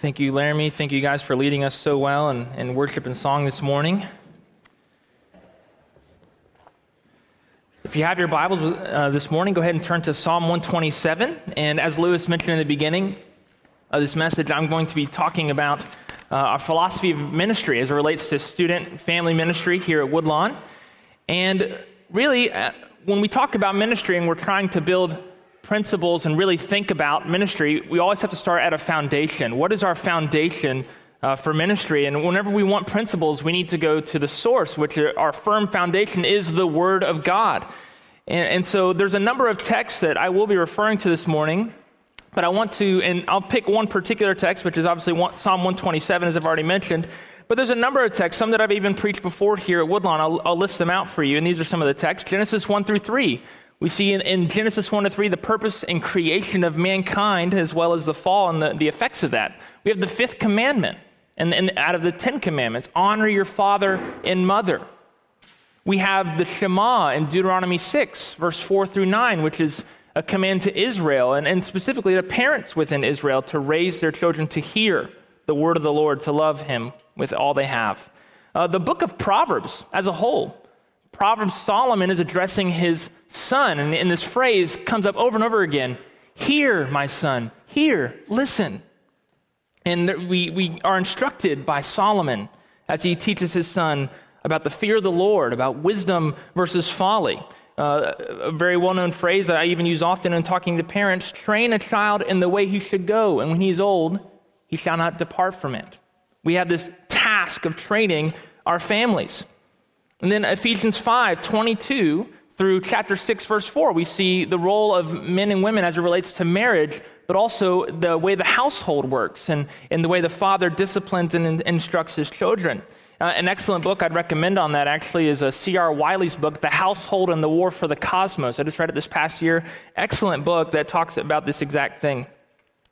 Thank you, Laramie. Thank you guys for leading us so well in, in worship and song this morning. If you have your Bibles uh, this morning, go ahead and turn to Psalm 127. And as Lewis mentioned in the beginning of this message, I'm going to be talking about uh, our philosophy of ministry as it relates to student family ministry here at Woodlawn. And really, uh, when we talk about ministry and we're trying to build principles and really think about ministry, we always have to start at a foundation. What is our foundation uh, for ministry? And whenever we want principles, we need to go to the source, which our firm foundation is the Word of God. And, and so there's a number of texts that I will be referring to this morning. But I want to, and I'll pick one particular text, which is obviously Psalm 127, as I've already mentioned. But there's a number of texts, some that I've even preached before here at Woodlawn. I'll, I'll list them out for you. And these are some of the texts Genesis 1 through 3. We see in, in, Genesis 1 to 3 the purpose and creation of mankind as well as the fall and the, the effects of that. We have the fifth commandment, and, and out of the Ten Commandments honor your father and mother. We have the Shema in Deuteronomy 6, verse 4 through 9, which is a command to Israel, and, and specifically to parents within Israel to raise their children to hear the word of the Lord, to love him with all they have. Uh, the book of Proverbs as a whole Proverbs, Solomon is addressing his son, and, this phrase comes up over and over again Hear, my son, hear, listen. And we, we are instructed by Solomon as he teaches his son about the fear of the Lord, about wisdom versus folly. Uh, a very well known phrase that I even use often in talking to parents train a child in the way he should go, and when he is old, he shall not depart from it. We have this task of training our families. And then Ephesians 5 22 through chapter 6, verse 4, we see the role of men and women as it relates to marriage, but also the way the household works and, and the way the father disciplines and instructs his children. Uh, an excellent book I'd recommend on that actually is a C.R. Wiley's book, The Household and the War for the Cosmos. I just read it this past year. Excellent book that talks about this exact thing.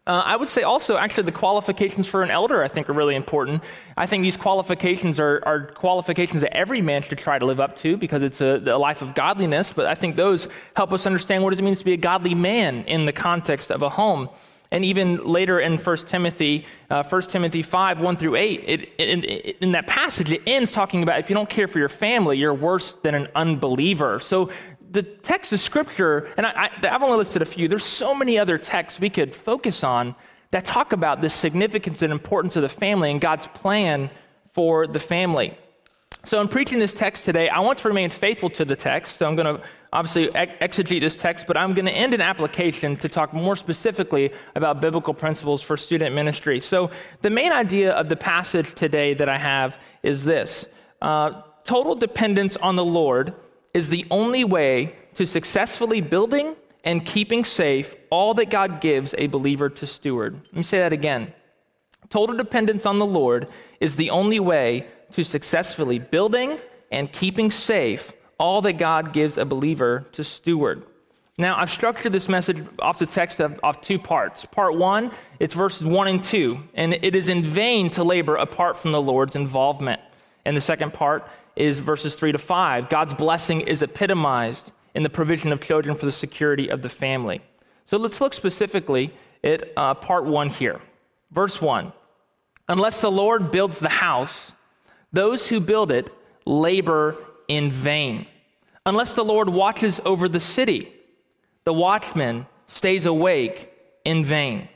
Uh, I would say also, actually, the qualifications for an elder, I think, are really important. I think these qualifications are, are qualifications that every man should try to live up to because it's a, a, life of godliness, but I think those help us understand what it means to be a godly man in the context of a home. And even later in 1 Timothy, uh, 1 Timothy 5, 1 through 8, it, it, in that passage, it ends talking about if you don't care for your family, you're worse than an unbeliever. So the text of Scripture, and I, I've only listed a few, there's so many other texts we could focus on that talk about the significance and importance of the family and God's plan for the family. So, in preaching this text today, I want to remain faithful to the text. So, I'm going to obviously exegete this text, but I'm going to end an application to talk more specifically about biblical principles for student ministry. So, the main idea of the passage today that I have is this uh, total dependence on the Lord is the only way to successfully building and keeping safe all that God gives a believer to steward. Let me say that again. Total dependence on the Lord is the only way to successfully building and keeping safe all that God gives a believer to steward. Now, I've structured this message off the text of, of, two parts. Part one, it's verses one and two, and it is in vain to labor apart from the Lord's involvement. And the second part is verses 3 to 5. God's blessing is epitomized in the provision of children for the security of the family. So let's look specifically at uh, part 1 here. Verse 1 Unless the Lord builds the house, those who build it labor in vain. Unless the Lord watches over the city, the watchman stays awake in vain.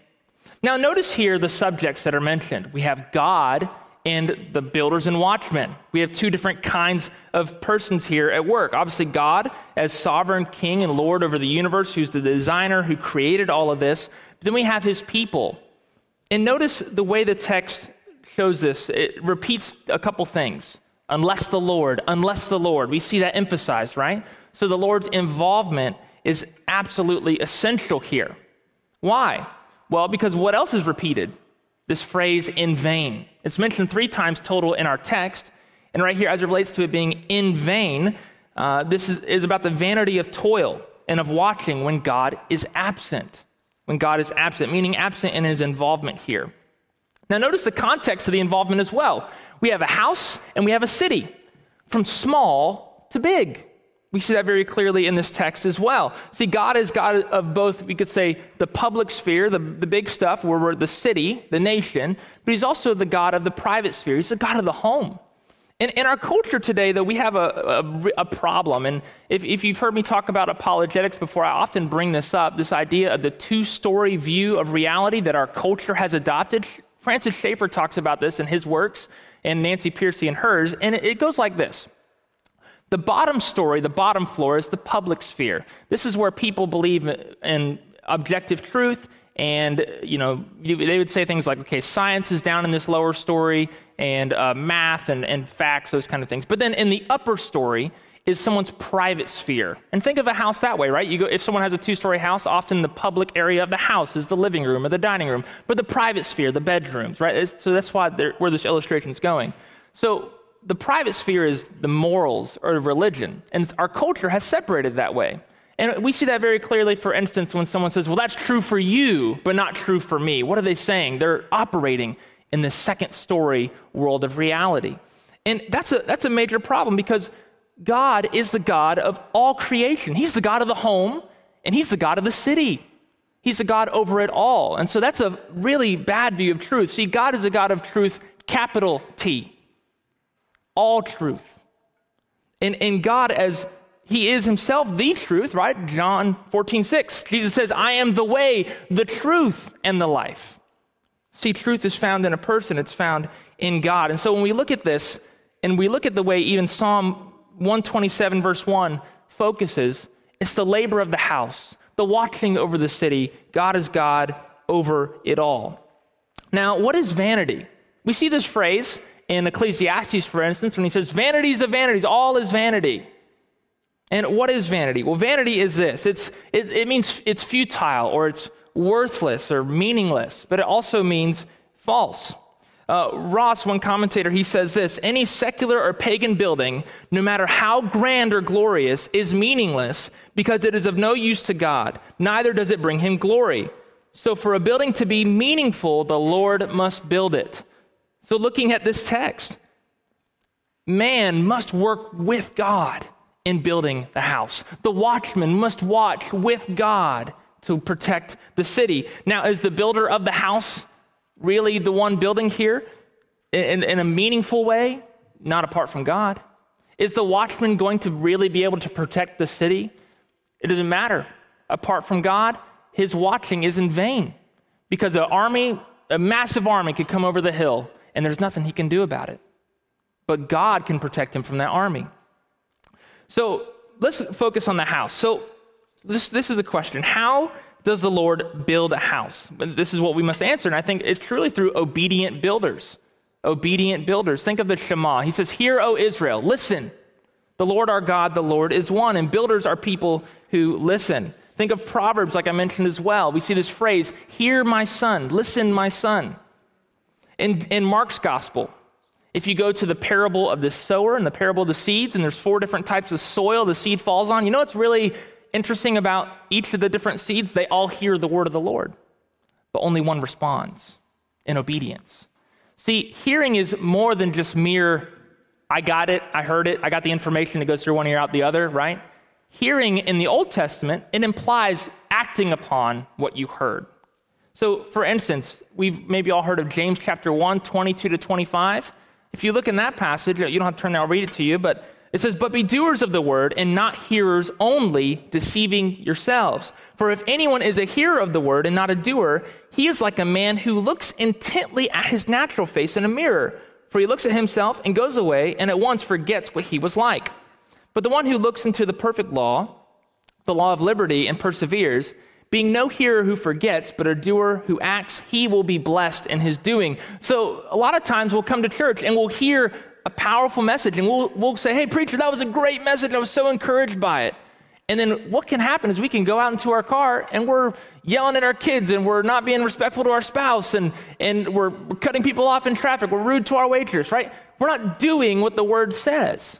Now, notice here the subjects that are mentioned. We have God and the builders and watchmen. We have two different kinds of persons here at work. Obviously, God as sovereign king and Lord over the universe, who's the designer who created all of this. But then we have his people. And notice the way the text shows this. It repeats a couple things. Unless the Lord, unless the Lord. We see that emphasized, right? So the Lord's involvement is absolutely essential here. Why? Well, because what else is repeated? This phrase in vain. It's mentioned three times total in our text. And right here, as it relates to it being in vain, uh, this is, is about the vanity of toil and of watching when God is absent. When God is absent, meaning absent in his involvement here. Now, notice the context of the involvement as well. We have a house and we have a city, from small to big. We see that very clearly in this text as well. See, God is God of both, we could say, the public sphere, the, the big stuff, where we're the city, the nation, but He's also the God of the private sphere. He's the God of the home. In, in our culture today, though, we have a, a, a problem. And if, if you've heard me talk about apologetics before, I often bring this up this idea of the two story view of reality that our culture has adopted. Francis Schaeffer talks about this in his works, and Nancy Pearcey in hers, and it goes like this the bottom story, the bottom floor, is the public sphere. This is where people believe in objective truth, and you know they would say things like, okay, science is down in this lower story, and uh, math and, and facts, those kind of things. But then in the upper story is someone's private sphere. And think of a house that way, right? You go, if someone has a two-story house, often the public area of the house is the living room or the dining room, but the private sphere, the bedrooms, right? So that's why where this illustration is going. So the private sphere is the morals or religion, and our culture has separated that way. And we see that very clearly, for instance, when someone says, Well, that's true for you, but not true for me. What are they saying? They're operating in the second story world of reality. And that's a, that's a major problem because God is the God of all creation. He's the God of the home, and He's the God of the city. He's the God over it all. And so that's a really bad view of truth. See, God is a God of truth, capital T all truth. And, and God, as He is Himself the truth, right? John 14, 6. Jesus says, I am the way, the truth, and the life. See, truth is found in a person, it's found in God. And so when we look at this, and we look at the way even Psalm 127, verse 1 focuses, it's the labor of the house, the watching over the city. God is God over it all. Now, what is vanity? We see this phrase in Ecclesiastes, for instance, when he says, Vanities of vanities, all is vanity. And what is vanity? Well, vanity is this it's, it, it means it's futile or it's worthless or meaningless, but it also means false. Uh, Ross, one commentator, he says this any secular or pagan building, no matter how grand or glorious, is meaningless because it is of no use to God, neither does it bring him glory. So, for a building to be meaningful, the Lord must build it. So, looking at this text, man must work with God in building the house. The watchman must watch with God to protect the city. Now, is the builder of the house really the one building here in, in, a meaningful way? Not apart from God. Is the watchman going to really be able to protect the city? It doesn't matter. Apart from God, his watching is in vain because an army, a massive army, could come over the hill and there's nothing he can do about it. But God can protect him from that army. So let's focus on the house. So this, this is a question How does the Lord build a house? This is what we must answer. And I think it's truly through obedient builders. Obedient builders. Think of the Shema. He says, Hear, O Israel, listen. The Lord our God, the Lord is one. And builders are people who listen. Think of Proverbs, like I mentioned as well. We see this phrase, Hear, my son, listen, my son. In, in Mark's gospel, if you go to the parable of the sower and the parable of the seeds, and there's four different types of soil the seed falls on, you know what's really interesting about each of the different seeds? They all hear the word of the Lord, but only one responds in obedience. See, hearing is more than just mere, I got it, I heard it, I got the information that goes through one ear out the other, right? Hearing in the Old Testament, it implies acting upon what you heard. So, for instance, we've maybe all heard of James chapter 1, 22 to 25. If you look in that passage, you don't have to turn there, I'll read it to you, but it says, But be doers of the word and not hearers only, deceiving yourselves. For if anyone is a hearer of the word and not a doer, he is like a man who looks intently at his natural face in a mirror. For he looks at himself and goes away and at once forgets what he was like. But the one who looks into the perfect law, the law of liberty, and perseveres, being no hearer who forgets, but a doer who acts, he will be blessed in his doing. So, a lot of times we'll come to church and we'll hear a powerful message and we'll, we'll say, Hey, preacher, that was a great message. I was so encouraged by it. And then what can happen is we can go out into our car and we're yelling at our kids and we're not being respectful to our spouse and, and we're, cutting people off in traffic. We're rude to our waitress, right? We're not doing what the word says.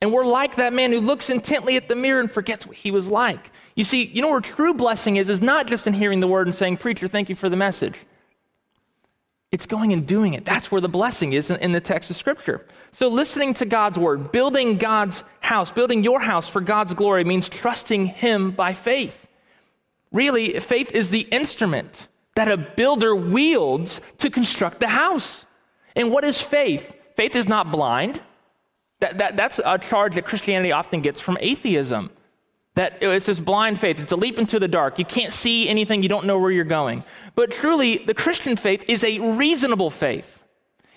And we're like that man who looks intently at the mirror and forgets what he was like. You see, you know where true blessing is, is not just in hearing the word and saying, Preacher, thank you for the message. It's going and doing it. That's where the blessing is in, the text of Scripture. So, listening to God's word, building God's house, building your house for God's glory means trusting Him by faith. Really, faith is the instrument that a builder wields to construct the house. And what is faith? Faith is not blind. That, that, that's a charge that Christianity often gets from atheism. That it's this blind faith, it's a leap into the dark. You can't see anything, you don't know where you're going. But truly, the Christian faith is a reasonable faith.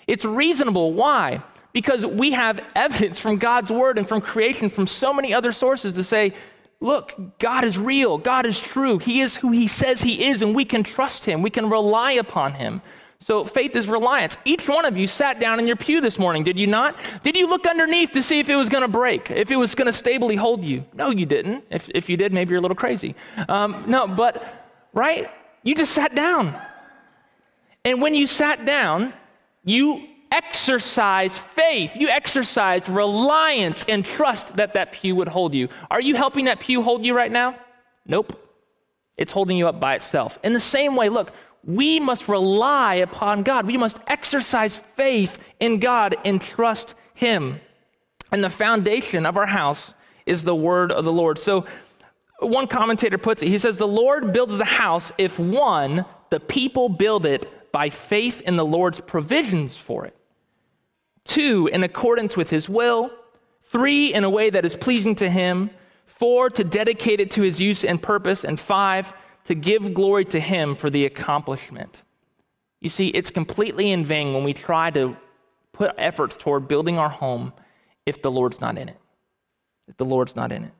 It's reasonable. Why? Because we have evidence from God's word and from creation, from so many other sources to say, look, God is real, God is true, He is who He says He is, and we can trust Him, we can rely upon Him. So faith is reliance. Each one of you sat down in your pew this morning, did you not? Did you look underneath to see if it was going to break, if it was going to stably hold you? No, you didn't. If, if you did, maybe you're a little crazy. Um, no, but, right? You just sat down. And when you sat down, you exercised faith. You exercised reliance and trust that that pew would hold you. Are you helping that pew hold you right now? Nope. It's holding you up by itself. In the same way, look, we must rely upon God. We must exercise faith in God and trust Him. And the foundation of our house is the word of the Lord. So, one commentator puts it, he says, The Lord builds the house if one, the people build it by faith in the Lord's provisions for it. Two, in accordance with His will. Three, in a way that is pleasing to Him. Four, to dedicate it to His use and purpose. And five, to give glory to Him for the accomplishment. You see, it's completely in vain when we try to put efforts toward building our home if the Lord's not in it. If the Lord's not in it.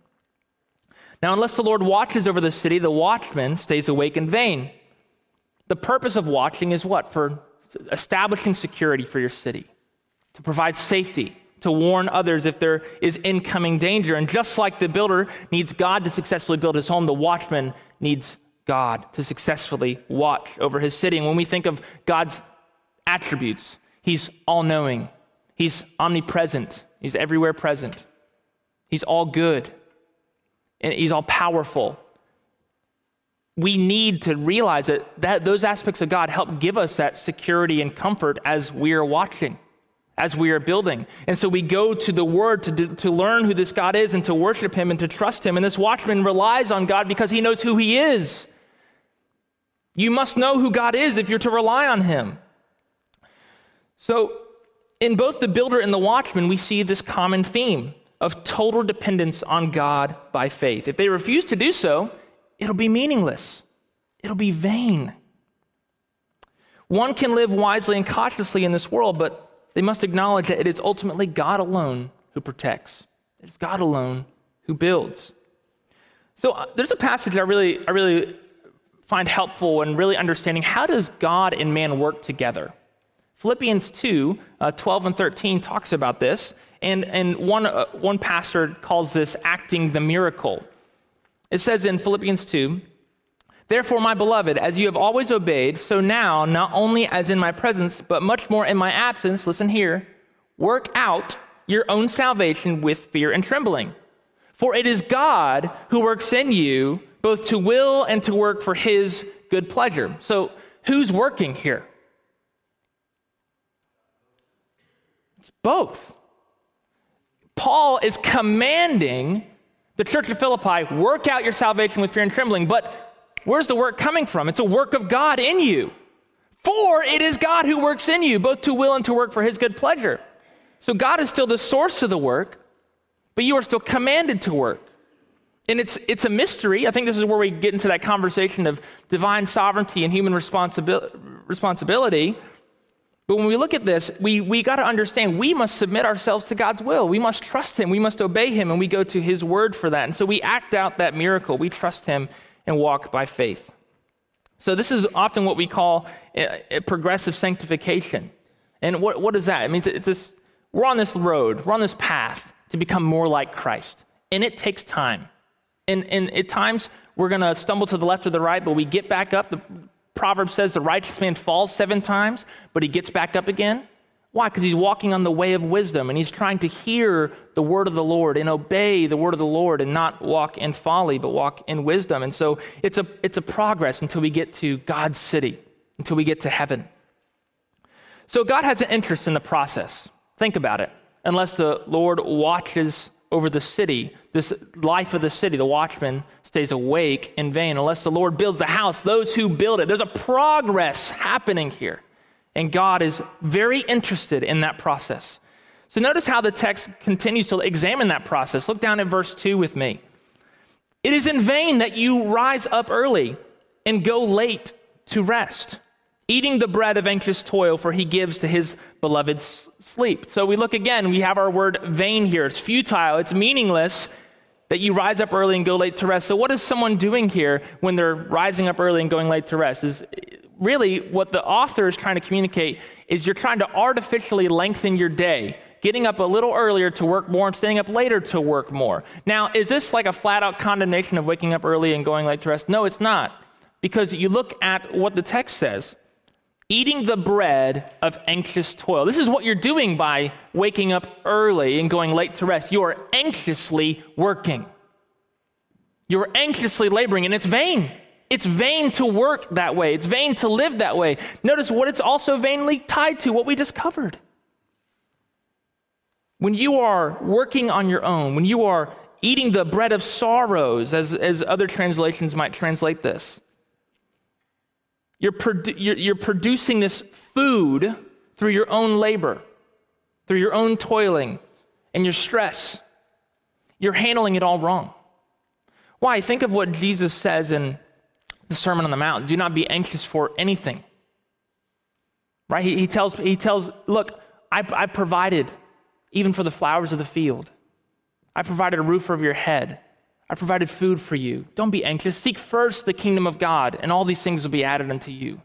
Now, unless the Lord watches over the city, the watchman stays awake in vain. The purpose of watching is what? For establishing security for your city, to provide safety, to warn others if there is incoming danger. And just like the builder needs God to successfully build his home, the watchman needs God to successfully watch over his city. And when we think of God's attributes, he's all knowing, he's omnipresent, he's everywhere present, he's all good, and he's all powerful. We need to realize that, that those aspects of God help give us that security and comfort as we are watching as we are building. And so we go to the Word to, do, to learn who this God is and to worship Him and to trust Him. And this watchman relies on God because he knows who He is. You must know who God is if you're to rely on Him. So, in both the builder and the watchman, we see this common theme of total dependence on God by faith. If they refuse to do so, it'll be meaningless, it'll be vain. One can live wisely and cautiously in this world, but they must acknowledge that it is ultimately God alone who protects. It's God alone who builds. So uh, there's a passage I really, I really find helpful in really understanding how does God and man work together. Philippians 2, uh, 12 and 13 talks about this, and, and one, uh, one pastor calls this acting the miracle. It says in Philippians 2, Therefore, my beloved, as you have always obeyed, so now, not only as in my presence, but much more in my absence, listen here, work out your own salvation with fear and trembling. For it is God who works in you both to will and to work for his good pleasure. So, who's working here? It's both. Paul is commanding the church of Philippi work out your salvation with fear and trembling, but where's the work coming from? It's a work of God in you. For it is God who works in you, both to will and to work for his good pleasure. So God is still the source of the work, but you are still commanded to work. And it's, it's a mystery. I think this is where we get into that conversation of divine sovereignty and human responsibil- responsibility. But when we look at this, we, we got to understand we must submit ourselves to God's will. We must trust Him. We must obey Him, and we go to His word for that. And so we act out that miracle. We trust Him and walk by faith. So this is often what we call a, a progressive sanctification. And what, what is that? It means it's this, we're on this road, we're on this path to become more like Christ. And it takes time. And, and at times, we're going to stumble to the left or the right, but we get back up. The proverb says the righteous man falls seven times, but he gets back up again. Why? Because he's walking on the way of wisdom and he's trying to hear the word of the Lord and obey the word of the Lord and not walk in folly, but walk in wisdom. And so it's a, it's a progress until we get to God's city, until we get to heaven. So God has an interest in the process. Think about it. Unless the Lord watches over the city, this life of the city, the watchman stays awake in vain. Unless the Lord builds a house, those who build it, there's a progress happening here. And God is very interested in that process. So notice how the text continues to examine that process. Look down at verse 2 with me. It is in vain that you rise up early and go late to rest, eating the bread of anxious toil, for he gives to his beloved sleep. So we look again, we have our word vain here. It's futile, it's meaningless that you rise up early and go late to rest. So, what is someone doing here when they're rising up early and going late to rest? Is really what the author is trying to communicate is you're trying to artificially lengthen your day getting up a little earlier to work more and staying up later to work more. Now, is this like a flat out condemnation of waking up early and going late to rest? No, it's not. Because you look at what the text says eating the bread of anxious toil. This is what you're doing by waking up early and going late to rest. You are anxiously working. You're anxiously laboring, and it's vain. It's vain to work that way. It's vain to live that way. Notice what it's also vainly tied to, what we just covered. When you are working on your own, when you are eating the bread of sorrows, as, as other translations might translate this, you're, produ- you're, you're producing this food through your own labor, through your own toiling and your stress. You're handling it all wrong. Why? Think of what Jesus says in the Sermon on the Mount do not be anxious for anything. Right? He, he tells, he tells, look, I, I provided even for the flowers of the field. I provided a roof over your head. I provided food for you. Don't be anxious. Seek first the kingdom of God, and all these things will be added unto you.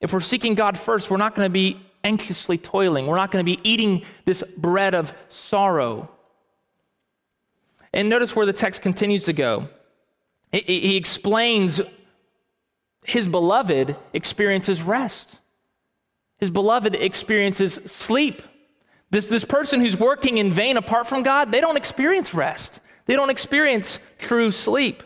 If we're seeking God first, we're not going to be anxiously toiling. We're not going to be eating this bread of sorrow. And notice where the text continues to go. He explains his beloved experiences rest, his beloved experiences sleep. This, this person who's working in vain apart from God, they don't experience rest. They don't experience true sleep.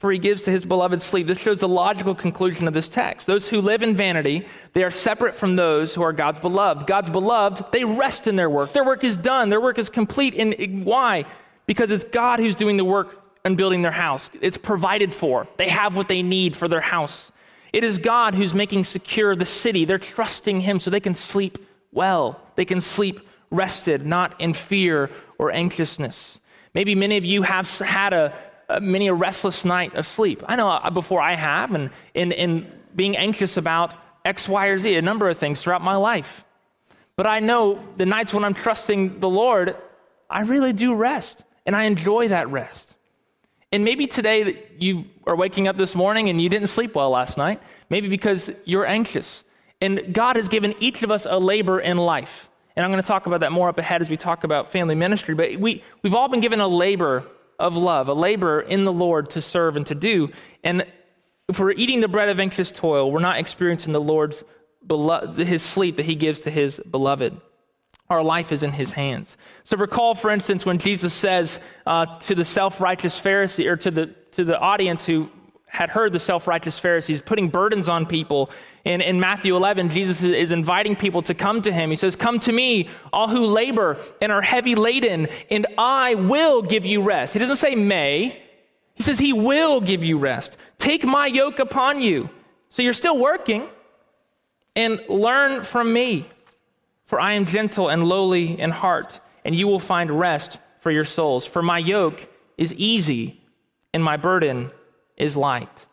For he gives to his beloved sleep. This shows the logical conclusion of this text. Those who live in vanity, they are separate from those who are God's beloved. God's beloved, they rest in their work. Their work is done, their work is complete. And why? Because it's God who's doing the work and building their house. It's provided for. They have what they need for their house. It is God who's making secure the city. They're trusting him so they can sleep well. They can sleep rested, not in fear or anxiousness. Maybe many of you have had a, a many a restless night of sleep. I know uh, before I have, and in, in being anxious about X, Y, or Z, a number of things throughout my life. But I know the nights when I'm trusting the Lord, I really do rest, and I enjoy that rest. And maybe today you are waking up this morning and you didn't sleep well last night, maybe because you're anxious. And God has given each of us a labor in life. And I'm going to talk about that more up ahead as we talk about family ministry. But we, we've all been given a labor of love, a labor in the Lord to serve and to do. And if we're eating the bread of anxious toil, we're not experiencing the Lord's his sleep that he gives to his beloved. Our life is in his hands. So recall, for instance, when Jesus says uh, to the self-righteous Pharisee or to the to the audience who had heard the self righteous Pharisees putting burdens on people. In, in Matthew 11, Jesus is inviting people to come to him. He says, Come to me, all who labor and are heavy laden, and I will give you rest. He doesn't say may, he says, He will give you rest. Take my yoke upon you. So you're still working, and learn from me, for I am gentle and lowly in heart, and you will find rest for your souls. For my yoke is easy, and my burden is light.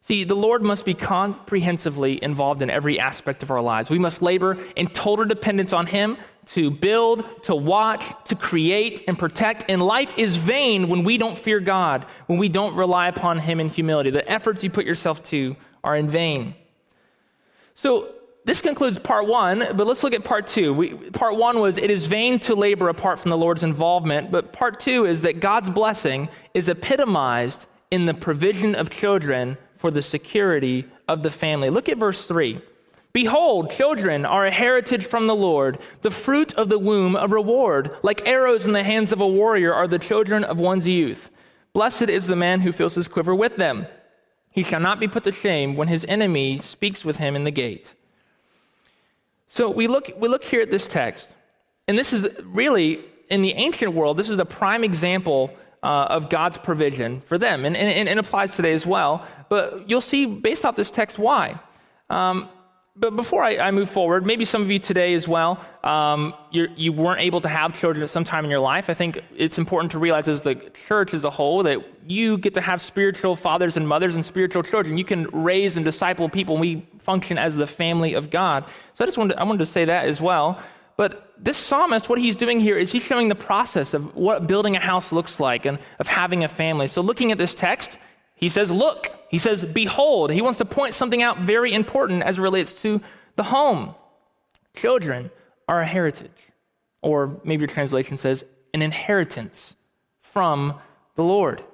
See, the Lord must be comprehensively involved in every aspect of our lives. We must labor in total dependence on Him to build, to watch, to create, and protect. And life is vain when we don't fear God, when we don't rely upon Him in humility. The efforts you put yourself to are in vain. So, this concludes part one, but let's look at part two. We, part one was it is vain to labor apart from the Lord's involvement, but part two is that God's blessing is epitomized in the provision of children for the security of the family. Look at verse three. Behold, children are a heritage from the Lord, the fruit of the womb a reward. Like arrows in the hands of a warrior are the children of one's youth. Blessed is the man who fills his quiver with them. He shall not be put to shame when his enemy speaks with him in the gate. So we look, we look here at this text, and this is really, in the ancient world, this is a prime example uh, of God's provision for them, and, and, and, it applies today as well. But you'll see, based off this text, why. Um, but before I, I, move forward, maybe some of you today as well, um, you weren't able to have children at some time in your life. I think it's important to realize as the church as a whole that you get to have spiritual fathers and mothers and spiritual children. You can raise and disciple people. We function as the family of God. So I just wanted I wanted to say that as well. But this psalmist, what he's doing here is he's showing the process of what building a house looks like and of having a family. So looking at this text, he says, Look. He says, Behold. He wants to point something out very important as relates to the home. Children are a heritage, or maybe your translation says, an inheritance from the Lord.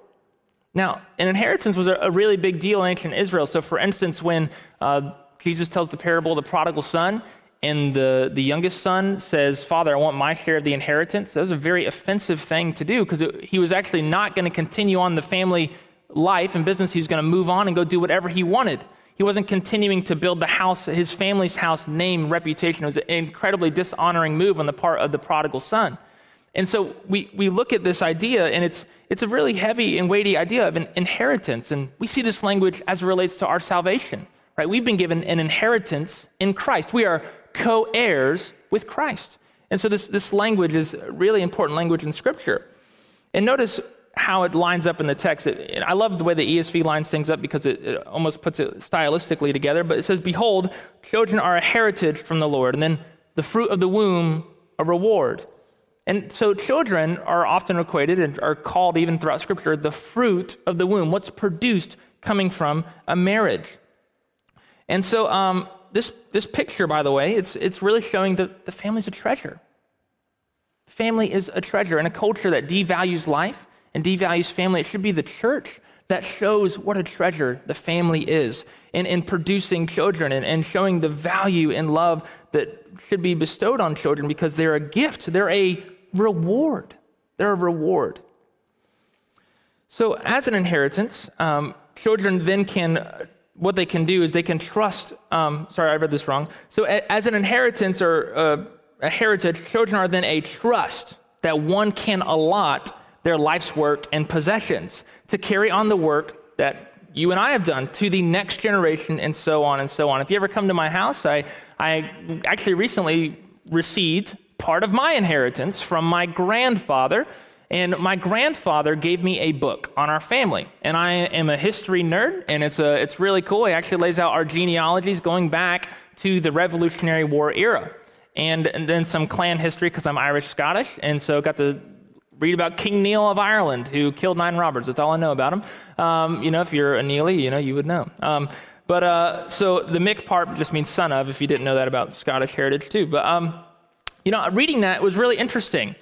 Now, an inheritance was a, really big deal in ancient Israel. So, for instance, when uh, Jesus tells the parable of the prodigal son, and the, the youngest son says, Father, I want my share of the inheritance, that was a very offensive thing to do because he was actually not going to continue on the family life and business. He was going to move on and go do whatever he wanted. He wasn't continuing to build the house, his family's house, name, reputation. It was an incredibly dishonoring move on the part of the prodigal son. And so we, we look at this idea, and it's, it's a really heavy and weighty idea of an inheritance. And we see this language as it relates to our salvation. Right? We've been given an inheritance in Christ. We are co heirs with Christ. And so this, this language is really important language in Scripture. And notice how it lines up in the text. It, I love the way the ESV lines things up because it, it, almost puts it stylistically together. But it says, Behold, children are a heritage from the Lord, and then the fruit of the womb, a reward. And so children are often equated and are called, even throughout Scripture, the fruit of the womb, what's produced coming from a marriage. And so um, this, this picture, by the way, it's, it's really showing that the family's a treasure. Family is a treasure. In a culture that devalues life and devalues family, it should be the church that shows what a treasure the family is in, in producing children and, and showing the value and love that should be bestowed on children because they're a gift, they're a reward. They're a reward. So, as an inheritance, um, children then can what they can do is they can trust. Um, sorry, I read this wrong. So, a, as an inheritance or uh, a heritage, children are then a trust that one can allot their life's work and possessions to carry on the work that you and I have done to the next generation, and so on and so on. If you ever come to my house, I, I actually recently received part of my inheritance from my grandfather and my grandfather gave me a book on our family. And I am a history nerd, and it's, a, it's really cool. He actually lays out our genealogies going back to the Revolutionary War era. And, and then some clan history because I'm Irish Scottish. And so got to read about King Neil of Ireland, who killed nine robbers. That's all I know about him. Um, you know, if you're a Neely, you know, you would know. Um, but uh, so the Mick part just means son of, if you didn't know that about Scottish heritage too. But, um, you know, reading that was really interesting.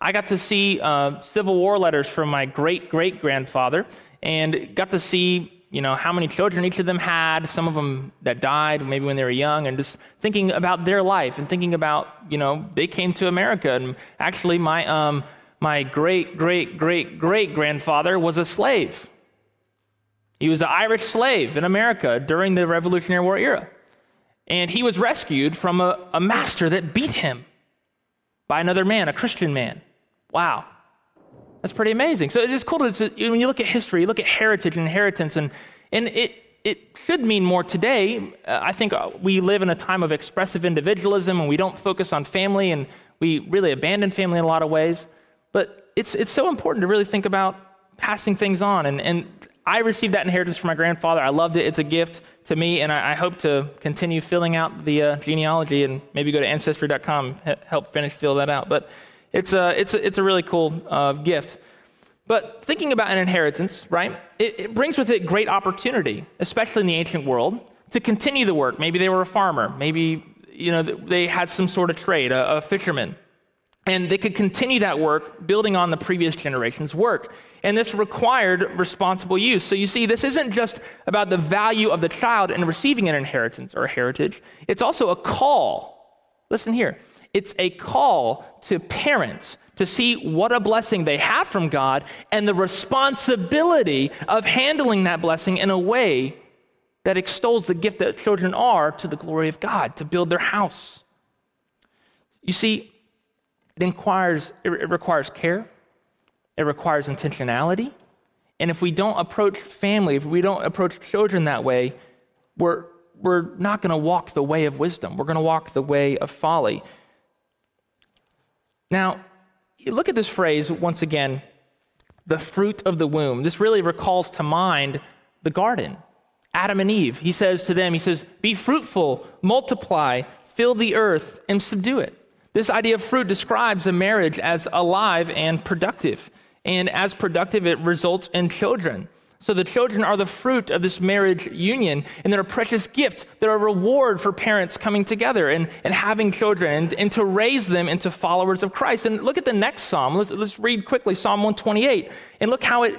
I got to see uh, Civil War letters from my great great grandfather and got to see you know how many children each of them had some of them that died maybe when they were young and just thinking about their life and thinking about you know they came to america and actually my um, my great great great great grandfather was a slave he was an irish slave in america during the revolutionary war era and he was rescued from a, a master that beat him by another man a christian man Wow. That's pretty amazing. So it is cool to, when you look at history, you look at heritage and inheritance, and, and it, it should mean more today. Uh, I think uh, we live in a time of expressive individualism and we don't focus on family and we really abandon family in a lot of ways. But it's, it's so important to really think about passing things on. And, and I received that inheritance from my grandfather. I loved it. It's a gift to me, and I, I hope to continue filling out the uh, genealogy and maybe go to ancestry.com, help finish fill that out. But it's a, it's a, it's a really cool uh, gift. But thinking about an inheritance, right, it, it, brings with it great opportunity, especially in the ancient world, to continue the work. Maybe they were a farmer. Maybe you know, they had some sort of trade, a, a fisherman. And they could continue that work building on the previous generation's work. And this required responsible use. So you see, this isn't just about the value of the child in receiving an inheritance or heritage, it's also a call. Listen here it's a call to parents to see what a blessing they have from God and the responsibility of handling that blessing in a way that extols the gift that children are to the glory of God, to build their house. You see, it, inquires, it requires care, it requires intentionality. And if we don't approach family, if we don't approach children that way, we're, we're not going to walk the way of wisdom. We're going to walk the way of folly. Now, look at this phrase once again the fruit of the womb. This really recalls to mind the garden. Adam and Eve. He says to them, He says, Be fruitful, multiply, fill the earth, and subdue it. This idea of fruit describes a marriage as alive and productive. And as productive, it results in children. So the children are the fruit of this marriage union, and they're a precious gift. They're a reward for parents coming together and, and having children and, and to raise them into followers of Christ. And look at the next psalm. Let's, let's read quickly Psalm 128. And look how it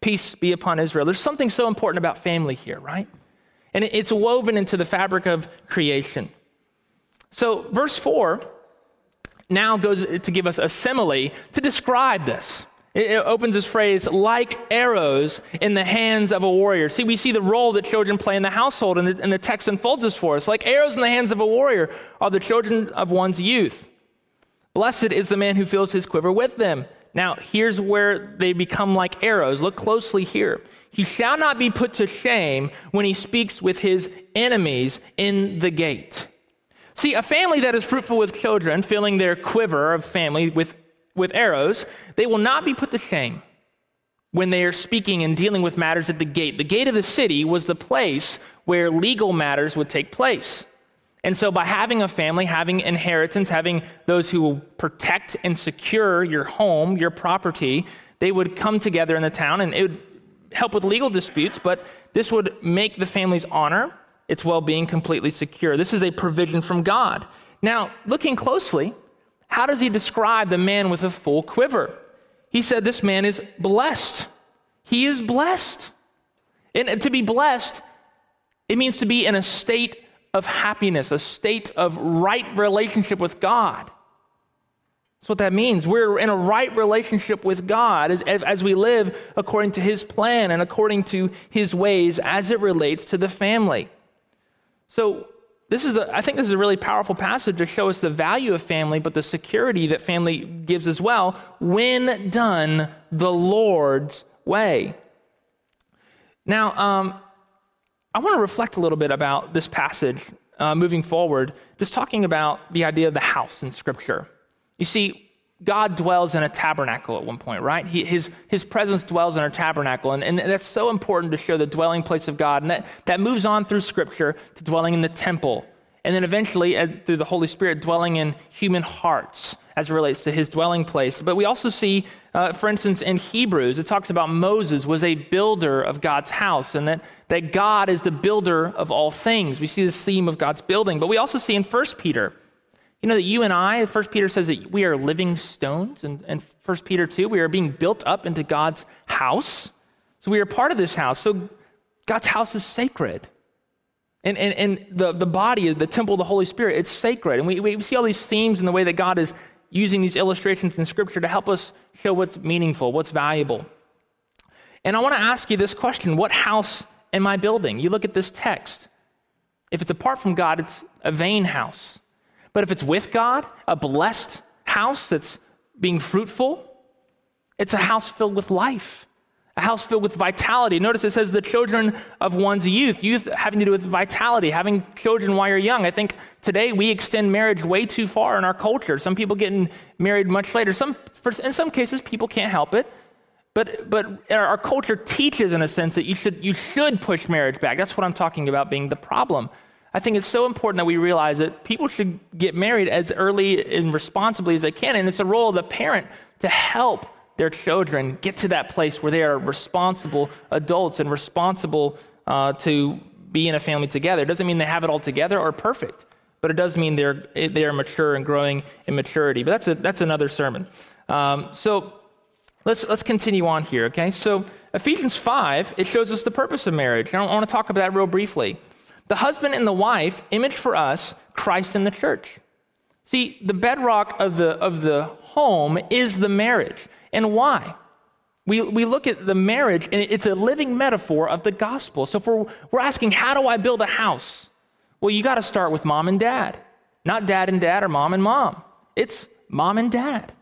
Peace be upon Israel. There's something so important about family here, right? And it's woven into the fabric of creation. So, verse 4 now goes to give us a simile to describe this. It opens this phrase, like arrows in the hands of a warrior. See, we see the role that children play in the household, and the, and the text unfolds this for us. Like arrows in the hands of a warrior are the children of one's youth. Blessed is the man who fills his quiver with them. Now, here's where they become like arrows. Look closely here. He shall not be put to shame when he speaks with his enemies in the gate. See, a family that is fruitful with children, filling their quiver of family with, with arrows, they will not be put to shame when they are speaking and dealing with matters at the gate. The gate of the city was the place where legal matters would take place. And so, by having a family, having inheritance, having those who will protect and secure your home, your property, they would come together in the town and it would help with legal disputes, but this would make the family's honor, its well being completely secure. This is a provision from God. Now, looking closely, how does he describe the man with a full quiver? He said this man is blessed. He is blessed. And to be blessed, it means to be in a state of happiness, a state of right relationship with God. That's what that means. We're in a right relationship with God as, as we live according to His plan and according to His ways as it relates to the family. So, this is a, I think this is a really powerful passage to show us the value of family, but the security that family gives as well when done the Lord's way. Now, um, I want to reflect a little bit about this passage uh, moving forward, just talking about the idea of the house in Scripture. You see, God dwells in a tabernacle at one point, right? He, his, his presence dwells in a tabernacle, and, and that's so important to show the dwelling place of God. And that, that moves on through Scripture to dwelling in the temple, and then eventually, uh, through the Holy Spirit, dwelling in human hearts as it relates to his dwelling place. But we also see, uh, for instance, in Hebrews, it talks about Moses was a builder of God's house and that, that God is the builder of all things. We see this theme of God's building. But we also see in 1 Peter, you know, that you and I, 1 Peter says that we are living stones. And, and 1 Peter 2, we are being built up into God's house. So we are part of this house. So God's house is sacred. And, and, and the, the body, the temple of the Holy Spirit, it's sacred. And we, we see all these themes in the way that God is using these illustrations in Scripture to help us show what's meaningful, what's valuable. And I want to ask you this question What house am I building? You look at this text. If it's apart from God, it's a vain house. But if it's with God, a blessed house that's being fruitful, it's a house filled with life a house filled with vitality. Notice it says the children of one's youth. Youth having to do with vitality, having children while you're young. I think today we extend marriage way too far in our culture. Some people getting married much later. Some, for, in some cases, people can't help it. But, but our culture teaches, in a sense, that you should, you should push marriage back. That's what I'm talking about being the problem. I think it's so important that we realize that people should get married as early and responsibly as they can. And it's the role of the parent to help their children get to that place where they are responsible adults and responsible uh, to be in a family together. It doesn't mean they have it all together or perfect, but it does mean they're, they are mature and growing in maturity. But that's, a, that's another sermon. Um, so let's, let's continue on here, okay? So Ephesians 5, it shows us the purpose of marriage. I want to talk about that real briefly. The husband and the wife image for us Christ and the church. See, the bedrock of the, of the home is the marriage. And why? We, we look at the marriage, and it's a living metaphor of the gospel. So if we're, we're asking, how do I build a house? Well, you got to start with mom and dad, not dad and dad or mom and mom. It's mom and dad.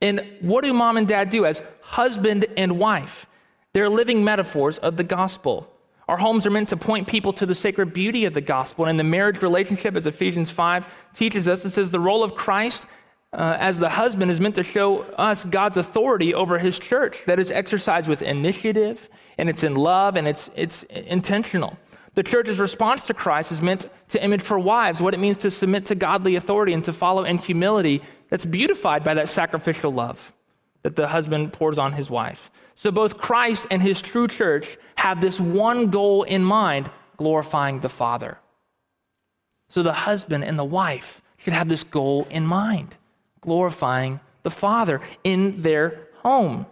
And what do mom and dad do as husband and wife? They're living metaphors of the gospel. Our homes are meant to point people to the sacred beauty of the gospel. And in the marriage relationship, as Ephesians 5 teaches us, it says the role of Christ uh, as the husband is meant to show us God's authority over his church that is exercised with initiative and it's in love and it's, it's intentional. The church's response to Christ is meant to image for wives what it means to submit to godly authority and to follow in humility that's beautified by that sacrificial love that the husband pours on his wife. So both Christ and his true church have this one goal in mind glorifying the Father. So the husband and the wife should have this goal in mind glorifying the Father in their home.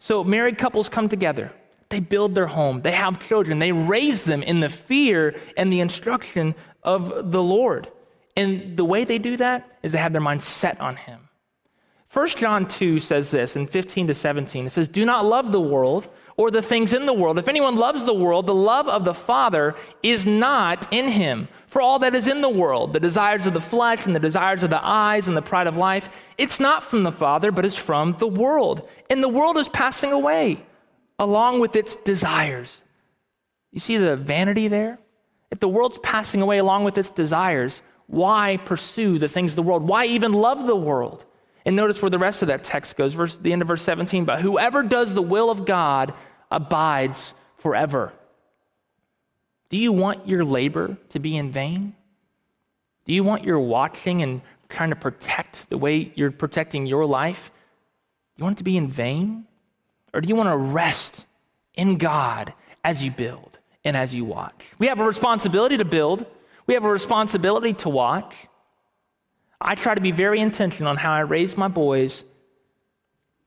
So married couples come together. They build their home. They have children. They raise them in the fear and the instruction of the Lord. And the way they do that is they have their mind set on Him. 1 John 2 says this in 15 to 17. It says, Do not love the world or the things in the world. If anyone loves the world, the love of the Father is not in him. For all that is in the world, the desires of the flesh and the desires of the eyes and the pride of life, it's not from the Father, but it's from the world. And the world is passing away along with its desires. You see the vanity there? If the world's passing away along with its desires, why pursue the things of the world? Why even love the world? And notice where the rest of that text goes, verse, the end of verse 17. But whoever does the will of God abides forever. Do you want your labor to be in vain? Do you want your watching and trying to protect the way you're protecting your life? Do you want it to be in vain? Or do you want to rest in God as you build and as you watch? We have a responsibility to build, we have a responsibility to watch. I try to be very intentional on how I raise my boys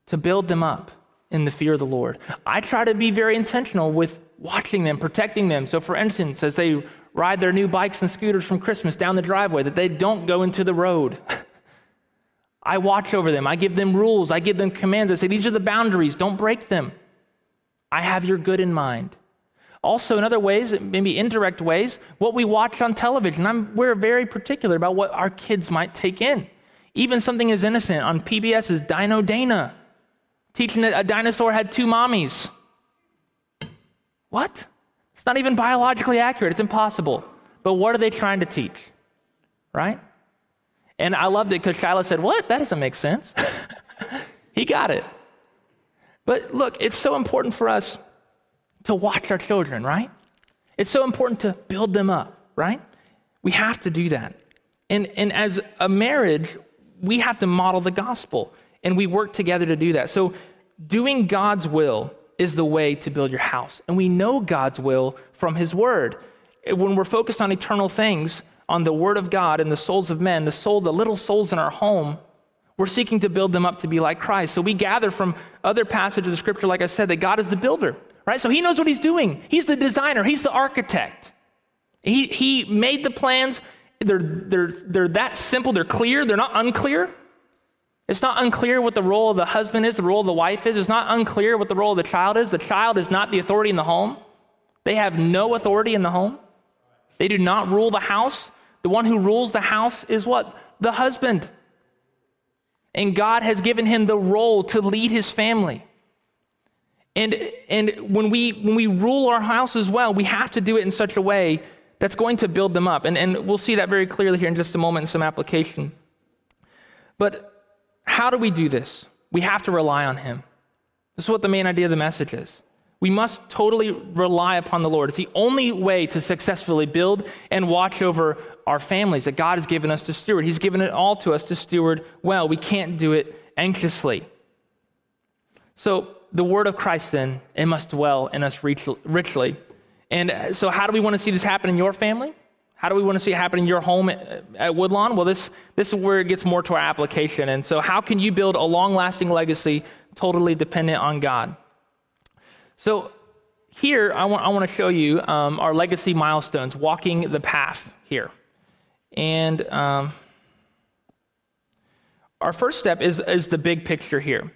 to build them up in the fear of the Lord. I try to be very intentional with watching them, protecting them. So, for instance, as they ride their new bikes and scooters from Christmas down the driveway, that they don't go into the road. I watch over them. I give them rules. I give them commands. I say, these are the boundaries. Don't break them. I have your good in mind. Also, in other ways, maybe indirect ways, what we watch on television. I'm, we're very particular about what our kids might take in. Even something as innocent on PBS as Dino Dana, teaching that a dinosaur had two mommies. What? It's not even biologically accurate. It's impossible. But what are they trying to teach? Right? And I loved it because Shiloh said, What? That doesn't make sense. he got it. But look, it's so important for us to watch our children, right? It's so important to build them up, right? We have to do that. And, and as a marriage, we have to model the gospel, and we work together to do that. So, doing God's will is the way to build your house. And we know God's will from His Word. When we're focused on eternal things, on the Word of God and the souls of men, the soul, the little souls in our home, we're seeking to build them up to be like Christ. So we gather from other passages of Scripture, like I said, that God is the builder right? So he knows what he's doing. He's the designer, he's the architect. He, he made the plans. They're, they're, they're that simple, they're clear, they're not unclear. It's not unclear what the role of the husband is, the role of the wife is. It's not unclear what the role of the child is. The child is not the authority in the home. They have no authority in the home. They do not rule the house. The one who rules the house is what? The husband. And God has given him the role to lead his family. And, and when, we, when we rule our house as well, we have to do it in such a way that's going to build them up. And, and we'll see that very clearly here in just a moment in some application. But how do we do this? We have to rely on Him. This is what the main idea of the message is. We must totally rely upon the Lord. It's the only way to successfully build and watch over our families that God has given us to steward. He's given it all to us to steward well. We can't do it anxiously. So, the word of Christ, then, it must dwell in us richly. And uh, so, how do we want to see this happen in your family? How do we want to see it happen in your home at, Woodlawn? Well, this, this is where it gets more to our application. And so, how can you build a long lasting legacy totally dependent on God? So, here, I want, I want to show you um, our legacy milestones, walking the path here. And um, our first step is, is the big picture here.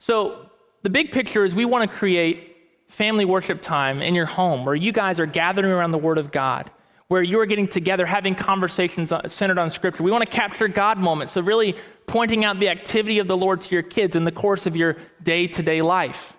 So, the big picture is we want to create family worship time in your home where you guys are gathering around the Word of God, where you're getting together, having conversations uh, centered on Scripture. We want to capture God moments, so really pointing out the activity of the Lord to your kids in the course of your day to day life.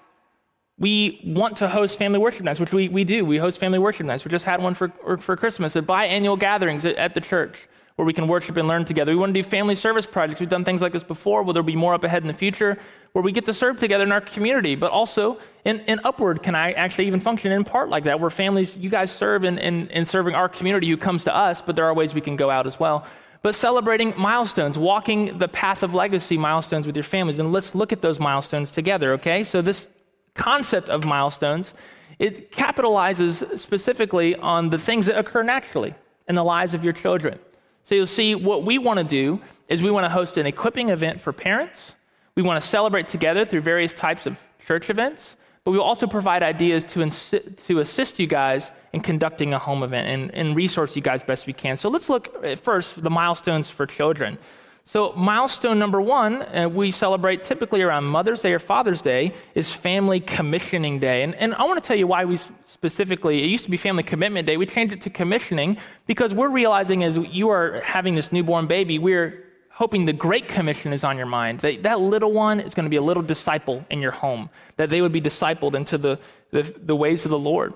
We want to host family worship nights, which we, we do. We host family worship nights. We just had one for, for Christmas, at biannual gatherings at, at the church where we can worship and learn together. We want to do family service projects. We've done things like this before. Will there be more up ahead in the future where we get to serve together in our community? But also in, in Upward, can I actually even function in part like that, where families, you guys serve in, in, in serving our community who comes to us, but there are ways we can go out as well. But celebrating milestones, walking the path of legacy milestones with your families. And let's look at those milestones together, okay? So this concept of milestones, it capitalizes specifically on the things that occur naturally in the lives of your children. So you'll see what we want to do is we want to host an equipping event for parents. We want to celebrate together through various types of church events, but we will also provide ideas to, insi- to assist you guys in conducting a home event and, and resource you guys best we can. So let's look at first the milestones for children. So, milestone number one, uh, we celebrate typically around Mother's Day or Father's Day, is Family Commissioning Day. And, and I want to tell you why we specifically, it used to be Family Commitment Day. We changed it to commissioning because we're realizing as you are having this newborn baby, we're hoping the Great Commission is on your mind. That, that little one is going to be a little disciple in your home, that they would be discipled into the, the, the ways of the Lord.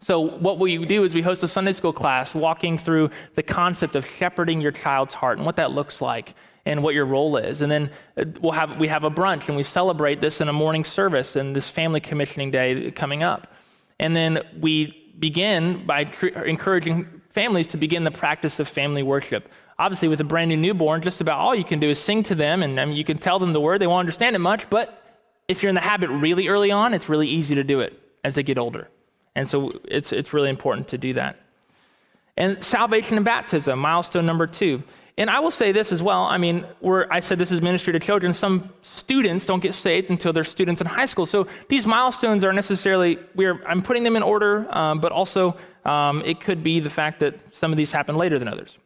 So, what we do is we host a Sunday school class walking through the concept of shepherding your child's heart and what that looks like and what your role is. And then uh, we'll have, we have a brunch and we celebrate this in a morning service and this family commissioning day coming up. And then we begin by tr- encouraging families to begin the practice of family worship. Obviously, with a brand new newborn, just about all you can do is sing to them, and I mean, you can tell them the word. They won't understand it much, but if you're in the habit really early on, it's really easy to do it as they get older. And so it's, it's really important to do that. And salvation and baptism, milestone number two. And I will say this as well. I mean, where I said this is ministry to children. Some students don't get saved until they're students in high school. So these milestones are necessarily, we're, I'm putting them in order, um, but also um, it could be the fact that some of these happen later than others.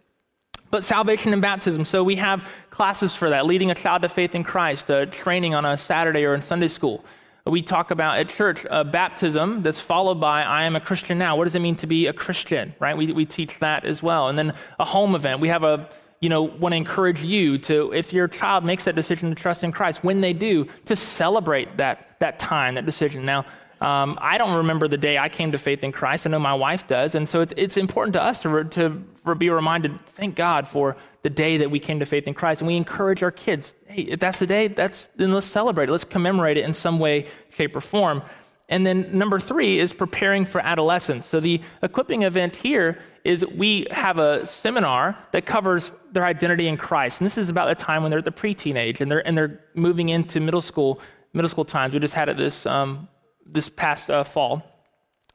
But salvation and baptism. So we have classes for that, leading a child to faith in Christ, uh, training on a Saturday or in Sunday school we talk about at church uh, baptism that's followed by I am a Christian now. What does it mean to be a Christian, right? We, we teach that as well. And then a home event. We have a, you know, want to encourage you to, if your child makes that decision to trust in Christ, when they do, to celebrate that, that time, that decision. Now, um, I don't remember the day I came to faith in Christ. I know my wife does. And so it's, it's important to us to, to be reminded, thank God for the day that we came to faith in Christ. And we encourage our kids, hey, if that's the day, that's, then let's celebrate it. Let's commemorate it in some way, shape, or form. And then number three is preparing for adolescence. So the equipping event here is we have a seminar that covers their identity in Christ. And this is about the time when they're at the preteen age and they're, and they're moving into middle school, middle school times. We just had it this um, this past uh, fall.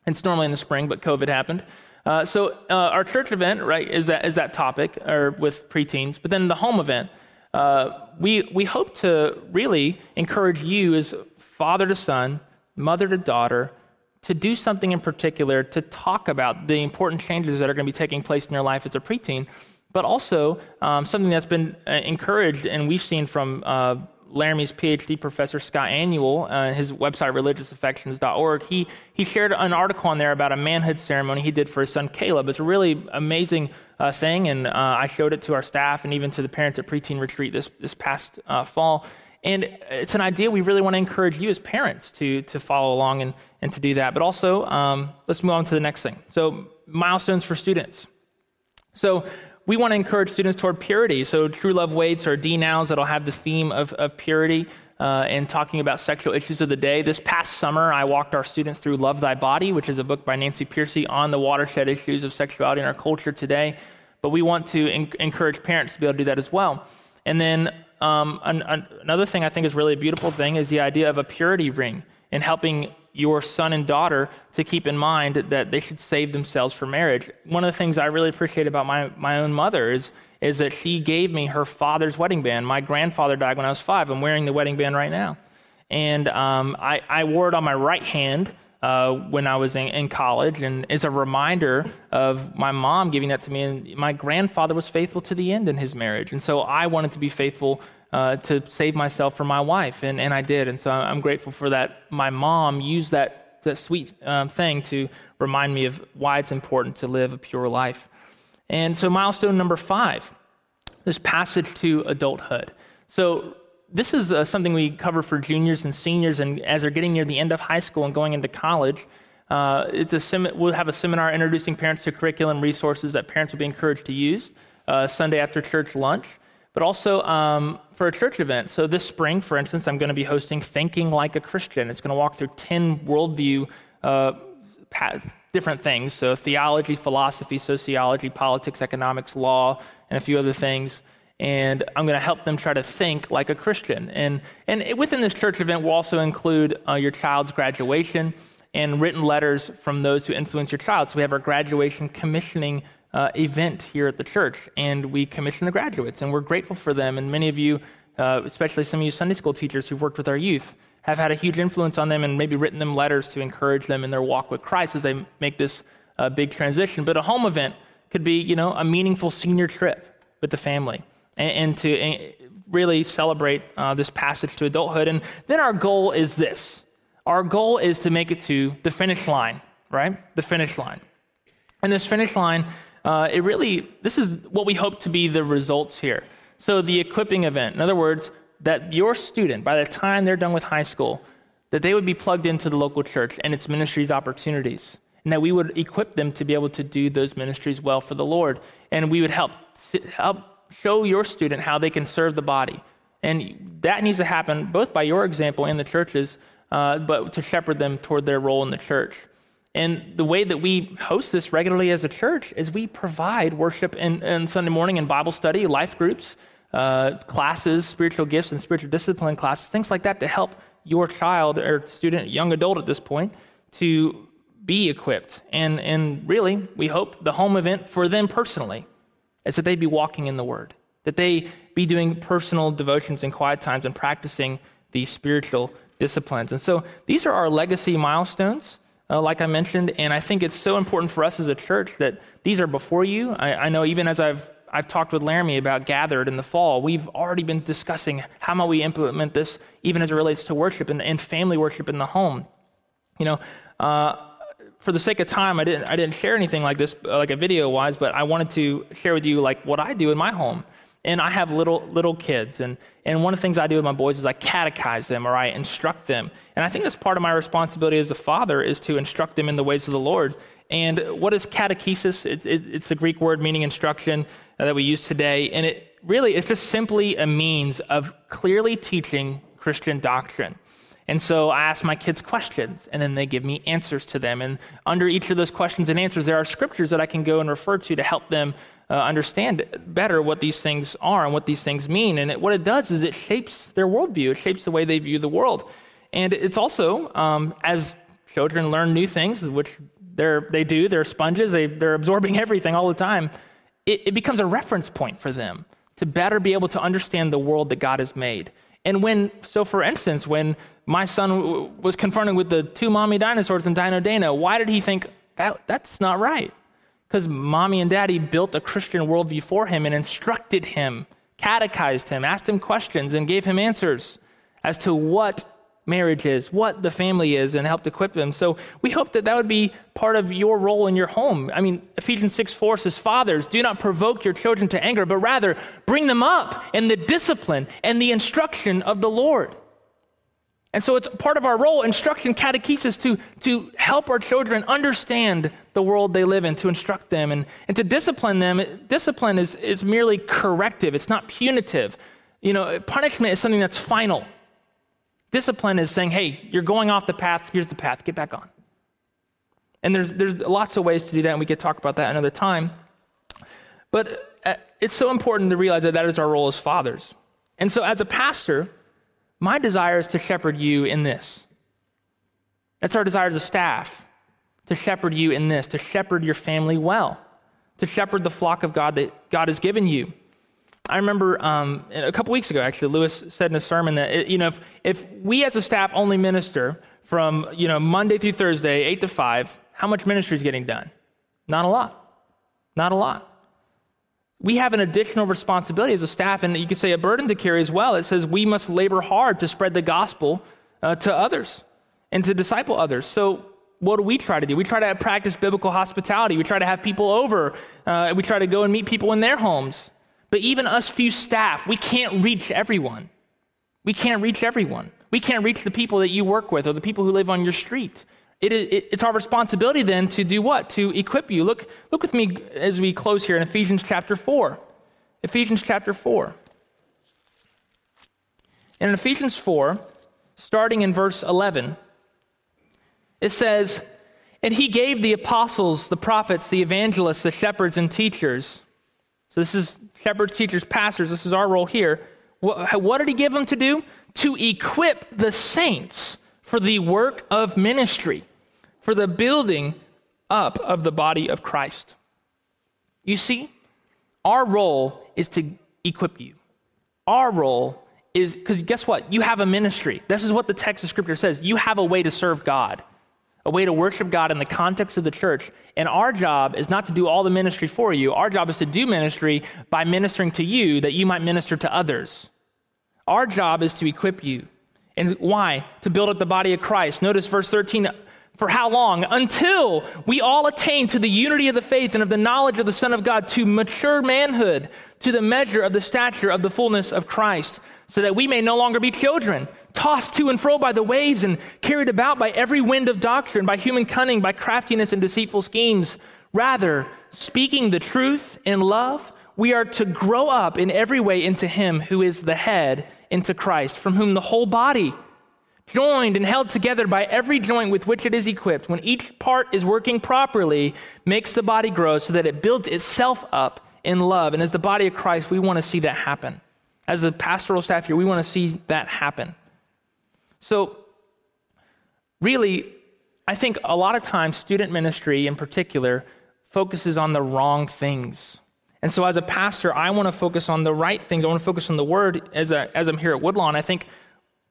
It's normally in the spring, but COVID happened. Uh, so uh, our church event, right, is that is that topic, or with preteens. But then the home event, uh, we we hope to really encourage you as father to son, mother to daughter, to do something in particular to talk about the important changes that are going to be taking place in your life as a preteen, but also um, something that's been uh, encouraged and we've seen from uh, Laramie's PhD professor Scott Aniol, uh, his website religiousaffections.org, he, he shared an article on there about a manhood ceremony he did for his son Caleb. It's a really amazing uh, thing, and uh, I showed it to our staff and even to the parents at preteen retreat this, this past uh, fall. And it's an idea we really want to encourage you as parents to, to follow along and, and to do that. But also, um, let's move on to the next thing. So, milestones for students. So, we want to encourage students toward purity. So, True Love Waits or D nows that'll have the theme of, of purity uh, and talking about sexual issues of the day. This past summer, I walked our students through Love Thy Body, which is a book by Nancy Pearcey on the watershed issues of sexuality in our culture today. But we want to en- encourage parents to be able to do that as well. And then um, an, an, another thing I think is really a beautiful thing is the idea of a purity ring and helping your son and daughter to keep in mind that they should save themselves for marriage. One of the things I really appreciate about my, my own mother is, is that she gave me her father's wedding band. My grandfather died when I was five. I'm wearing the wedding band right now. And um, I, I wore it on my right hand uh, when I was in, in, college, and is a reminder of my mom giving that to me. And my grandfather was faithful to the end in his marriage, and so I wanted to be faithful uh, to save myself for my wife, and, and I did. And so I'm grateful for that. My mom used that that sweet um, thing to remind me of why it's important to live a pure life. And so milestone number five, this passage to adulthood. So this is uh, something we cover for juniors and seniors, and as they're getting near the end of high school and going into college. Uh, it's a sem- we'll have a seminar introducing parents to curriculum resources that parents will be encouraged to use uh, Sunday after church lunch, but also um, for a church event. So this spring, for instance, I'm going to be hosting Thinking Like a Christian. It's going to walk through 10 worldview uh, different things. So theology, philosophy, sociology, politics, economics, law, and a few other things and I'm going to help them try to think like a Christian. And, and within this church event, we'll also include uh, your child's graduation and written letters from those who influence your child. So we have our graduation commissioning uh, event here at the church, and we commission the graduates, and we're grateful for them. And many of you, uh, especially some of you Sunday school teachers who've worked with our youth, have had a huge influence on them and maybe written them letters to encourage them in their walk with Christ as they make this uh, big transition. But a home event could be, you know, a meaningful senior trip with the family and, and to and really celebrate uh, this passage to adulthood. And then our goal is this our goal is to make it to the finish line, right? The finish line. And this finish line, uh, it really, this is what we hope to be the results here. So the equipping event, in other words, that your student, by the time they're done with high school, that they would be plugged into the local church and its ministries opportunities, and that we would equip them to be able to do those ministries well for the Lord, and we would help help show your student how they can serve the body. And that needs to happen both by your example in the churches, uh, but to shepherd them toward their role in the church. And the way that we host this regularly as a church is we provide worship and, Sunday morning and Bible study, life groups, uh, classes, spiritual gifts, and spiritual discipline classes, things like that to help your child or student, young adult at this point, to be equipped. And, and really, we hope the home event for them personally is that they be walking in the Word, that they be doing personal devotions and quiet times and practicing these spiritual disciplines. And so these are our legacy milestones, uh, like I mentioned, and I think it's so important for us as a church that these are before you. I, I know even as I've I've talked with Laramie about gathered in the fall. We've already been discussing how might we implement this, even as it relates to worship and, and family worship in the home. You know, uh, for the sake of time, I didn't, I didn't share anything like this, uh, like a video wise, but I wanted to share with you like what I do in my home. And I have little little kids, and, and one of the things I do with my boys is I catechize them or I instruct them. And I think that's part of my responsibility as a father is to instruct them in the ways of the Lord. And what is catechesis? It's, it's Greek word meaning instruction uh, that we use today. And it really it's just simply a means of clearly teaching Christian doctrine. And so I ask my kids questions, and then they give me answers to them. And under each of those questions and answers, there are scriptures that I can go and refer to to help them uh, understand better what these things are and what these things mean. And it, what it does is it shapes their worldview, it shapes the way they view the world. And it's also, um, as children learn new things, which they're, they do, they're sponges, they, they're absorbing everything all the time, it, it becomes a reference point for them to better be able to understand the world that God has made. And when, so for instance, when my son w- was confronted with the two mommy dinosaurs in Dino Dana, why did he think that, that's not right? Because mommy and daddy built a Christian worldview for him and instructed him, catechized him, asked him questions, and gave him answers as to what marriage is, what the family is, and helped equip them. So we hope that that would be part of your role in your home. I mean, Ephesians 6 4 says, Fathers, do not provoke your children to anger, but rather bring them up in the discipline and the instruction of the Lord. And so it's part of our role, instruction, catechesis, to, to help our children understand the world they live in, to instruct them and, and to discipline them. Discipline is, is merely corrective, it's not punitive. You know, punishment is something that's final. Discipline is saying, hey, you're going off the path, here's the path, get back on. And there's, there's lots of ways to do that, and we could talk about that another time. But uh, it's so important to realize that that is our role as fathers. And so, as a pastor, my desire is to shepherd you in this. That's our desire as a staff, to shepherd you in this, to shepherd your family well, to shepherd the flock of God that God has given you. I remember um, a couple weeks ago, actually, Lewis said in a sermon that you know if, if we as a staff only minister from you know Monday through Thursday, eight to five, how much ministry is getting done? Not a lot. Not a lot. We have an additional responsibility as a staff, and you could say a burden to carry as well. It says we must labor hard to spread the gospel uh, to others and to disciple others. So, what do we try to do? We try to practice biblical hospitality. We try to have people over. Uh, we try to go and meet people in their homes. But even us few staff, we can't reach everyone. We can't reach everyone. We can't reach the people that you work with or the people who live on your street. It, it, it's our responsibility then to do what? To equip you. Look, look with me as we close here in Ephesians chapter 4. Ephesians chapter 4. in Ephesians 4, starting in verse 11, it says, And he gave the apostles, the prophets, the evangelists, the shepherds, and teachers. So this is shepherds, teachers, pastors. This is our role here. What, what did he give them to do? To equip the saints for the work of ministry, for the building up of the body of Christ. You see, our role is to equip you. Our role is, because guess what? You have a ministry. This is what the text of Scripture says. You have a way to serve God, a way to worship God in the context of the church. And our job is not to do all the ministry for you. Our job is to do ministry by ministering to you that you might minister to others. Our job is to equip you. And why? To build up the body of Christ. Notice verse 13. For how long? Until we all attain to the unity of the faith and of the knowledge of the Son of God, to mature manhood, to the measure of the stature of the fullness of Christ, so that we may no longer be children, tossed to and fro by the waves and carried about by every wind of doctrine, by human cunning, by craftiness and deceitful schemes. Rather, speaking the truth in love, we are to grow up in every way into Him who is the head into Christ, from whom the whole body, joined and held together by every joint with which it is equipped, when each part is working properly, makes the body grow so that it builds itself up in love. And as the body of Christ, we want to see that happen. As a pastoral staff here, we want to see that happen. So, really, I think a lot of times student ministry in particular focuses on the wrong things. And so, as a pastor, I want to focus on the right things. I want to focus on the word as, a, as I'm here at Woodlawn. I think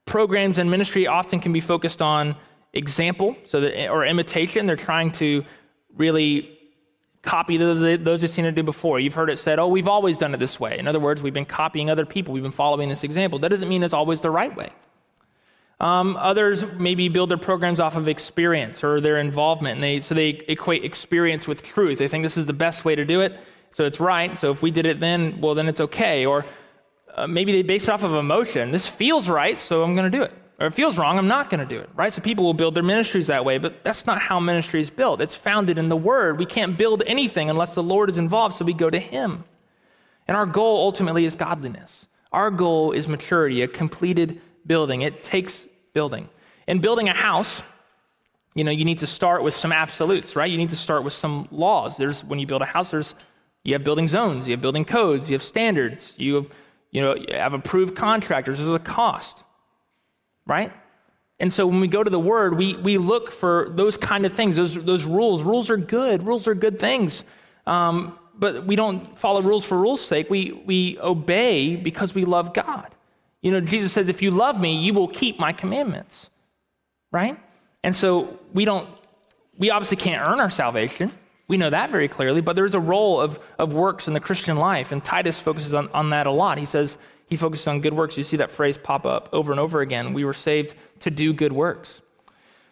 programs and ministry often can be focused on example so that, or imitation. They're trying to really copy those, those they've seen it do before. You've heard it said, oh, we've always done it this way. In other words, we've been copying other people, we've been following this example. That doesn't mean it's always the right way. Um, others maybe build their programs off of experience or their involvement, and they, so they equate experience with truth. They think this is the best way to do it so it's right. So if we did it then, well, then it's okay. Or uh, maybe they base it off of emotion. This feels right, so I'm going to do it. Or it feels wrong, I'm not going to do it, right? So people will build their ministries that way, but that's not how ministry is built. It's founded in the Word. We can't build anything unless the Lord is involved, so we go to Him. And our goal ultimately is godliness. Our goal is maturity, a completed building. It takes building. In building a house, you know, you need to start with some absolutes, right? You need to start with some laws. There's when you build a house, there's you have building zones, you have building codes, you have standards, you have, you know, you have approved contractors. There's a cost, right? And so when we go to the Word, we, we look for those kind of things, those, those rules. Rules are good, rules are good things. Um, but we don't follow rules for rules' sake. We, we obey because we love God. You know, Jesus says, if you love me, you will keep my commandments, right? And so we don't, we obviously can't earn our salvation. We know that very clearly, but there's a role of, of works in the Christian life, and Titus focuses on, on that a lot. He says he focuses on good works. You see that phrase pop up over and over again. We were saved to do good works.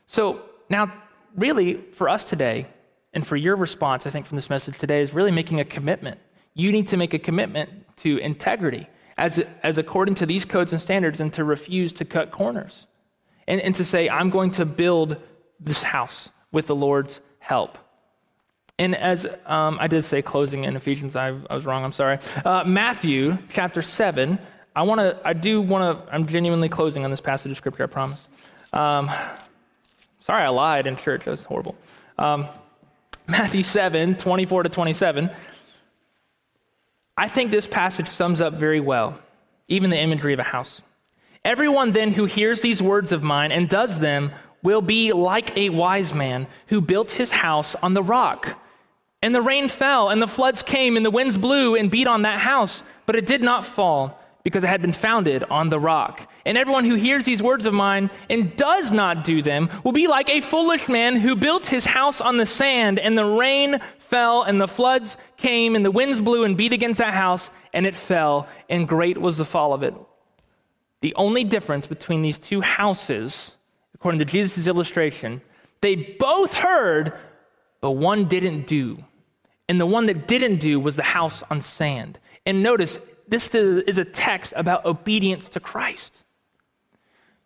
So now, really, for us today, and for your response, I think, from this message today, is really making a commitment. You need to make a commitment to integrity as, as according to these codes and standards and to refuse to cut corners. And, and to say, I'm going to build this house with the Lord's help. And as um, I did say closing in Ephesians, I, I was wrong, I'm sorry. Uh, Matthew chapter 7, I want to, I do want to, I'm genuinely closing on this passage of scripture, I promise. Um, sorry, I lied in church, that was horrible. Um, Matthew 7, 24 to 27. I think this passage sums up very well even the imagery of a house. Everyone then who hears these words of mine and does them will be like a wise man who built his house on the rock. And the rain fell, and the floods came, and the winds blew and beat on that house, but it did not fall because it had been founded on the rock. And everyone who hears these words of mine and does not do them will be like a foolish man who built his house on the sand, and the rain fell, and the floods came, and the winds blew and beat against that house, and it fell, and great was the fall of it. The only difference between these two houses, according to Jesus' illustration, they both heard, but one didn't do. And the one that didn't do was the house on sand. And notice, this is a text about obedience to Christ.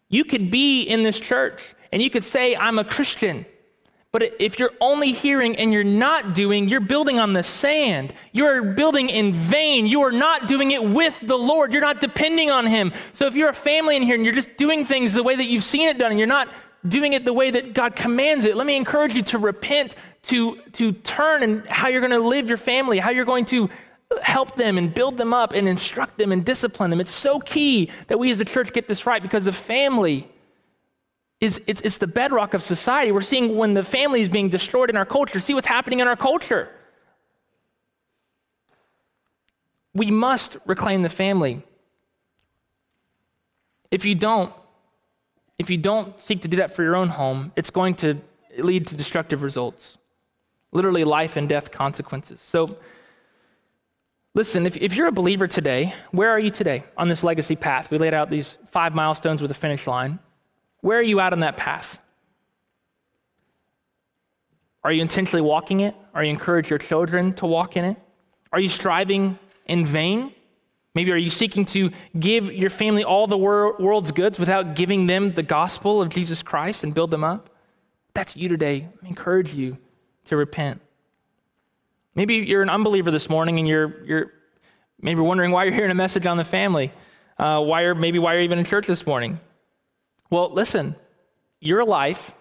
You could be in this church and you could say, I'm a Christian. But if you're only hearing and you're not doing, you're building on the sand. You're building in vain. You are not doing it with the Lord. You're not depending on Him. So if you're a family in here and you're just doing things the way that you've seen it done and you're not doing it the way that God commands it, let me encourage you to repent, to, to turn and how you're going to live your family, how you're going to help them and build them up and instruct them and discipline them. It's so key that we as a church get this right because the family is it's, it's the bedrock of society. We're seeing when the family is being destroyed in our culture. See what's happening in our culture. We must reclaim the family. If you don't, if you don't seek to do that for your own home, it's going to lead to destructive results. Literally life and death consequences. So Listen, if, if you're a believer today, where are you today on this legacy path? We laid out these five milestones with a finish line. Where are you out on that path? Are you intentionally walking it? Are you encourage your children to walk in it? Are you striving in vain? Maybe are you seeking to give your family all the wor- world's goods without giving them the gospel of Jesus Christ and build them up? That's you today. I encourage you to repent. Maybe you're an unbeliever this morning and you're, you're maybe wondering why you're hearing a message on the family. Uh, why are, maybe why you're even in church this morning. Well, listen, your life,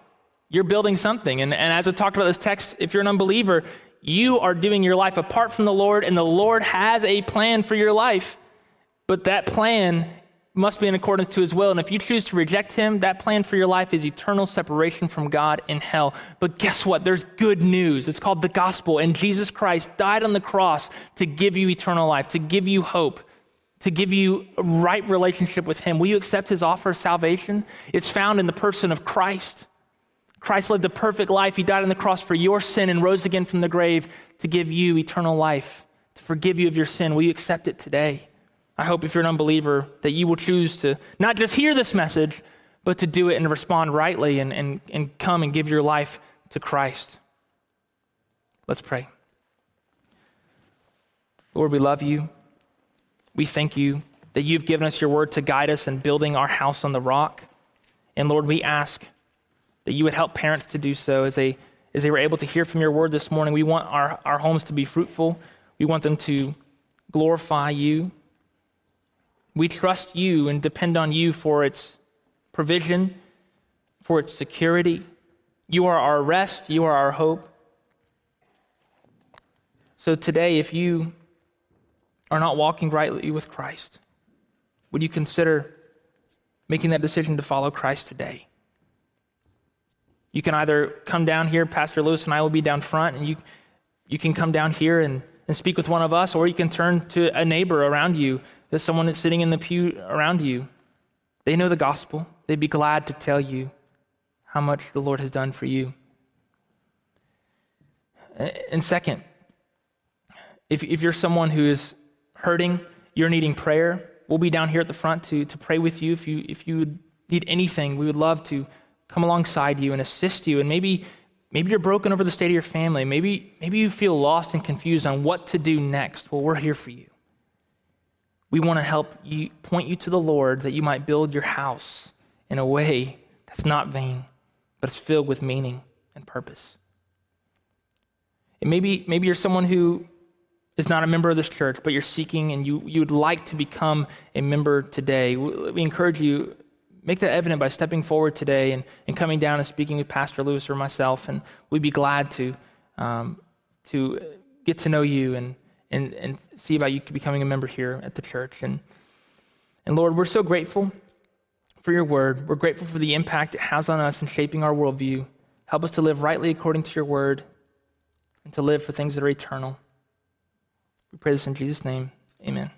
you're building something. And, and as I talked about this text, if you're an unbeliever, you are doing your life apart from the Lord, and the Lord has a plan for your life. But that plan must be in accordance to his will. And if you choose to reject him, that plan for your life is eternal separation from God in hell. But guess what? There's good news. It's called the gospel. And Jesus Christ died on the cross to give you eternal life, to give you hope, to give you a right relationship with him. Will you accept his offer of salvation? It's found in the person of Christ. Christ lived a perfect life. He died on the cross for your sin and rose again from the grave to give you eternal life, to forgive you of your sin. Will you accept it today? I hope if you're an unbeliever that you will choose to not just hear this message, but to do it and respond rightly and, and, and come and give your life to Christ. Let's pray. Lord, we love you. We thank you that you've given us your word to guide us in building our house on the rock. And Lord, we ask that you would help parents to do so as they, as they were able to hear from your word this morning. We want our, our homes to be fruitful, we want them to glorify you. We trust you and depend on you for its provision, for its security. You are our rest, you are our hope. So today, if you are not walking rightly with Christ, would you consider making that decision to follow Christ today? You can either come down here, Pastor Lewis and I will be down front, and you, you can come down here and, and speak with one of us, or you can turn to a neighbor around you there's someone that's sitting in the pew around you. They know the gospel. They'd be glad to tell you how much the Lord has done for you. And second, if, if you're someone who is hurting, you're needing prayer, we'll be down here at the front to, to pray with you. If you if you need anything, we would love to come alongside you and assist you. And maybe maybe you're broken over the state of your family. Maybe maybe you feel lost and confused on what to do next. Well, we're here for you. We want to help you point you to the Lord that you might build your house in a way that's not vain, but it's filled with meaning and purpose. And maybe, maybe you're someone who is not a member of this church, but you're seeking and you, you would like to become a member today. We encourage you, make that evident by stepping forward today and, and coming down and speaking with Pastor Lewis or myself, and we'd be glad to, um, to get to know you and and, and see about you becoming a member here at the church. And And Lord, we're so grateful for your word. We're grateful for the impact it has on us in shaping our worldview. Help us to live rightly according to your word and to live for things that are eternal. We pray this in Jesus' name. Amen.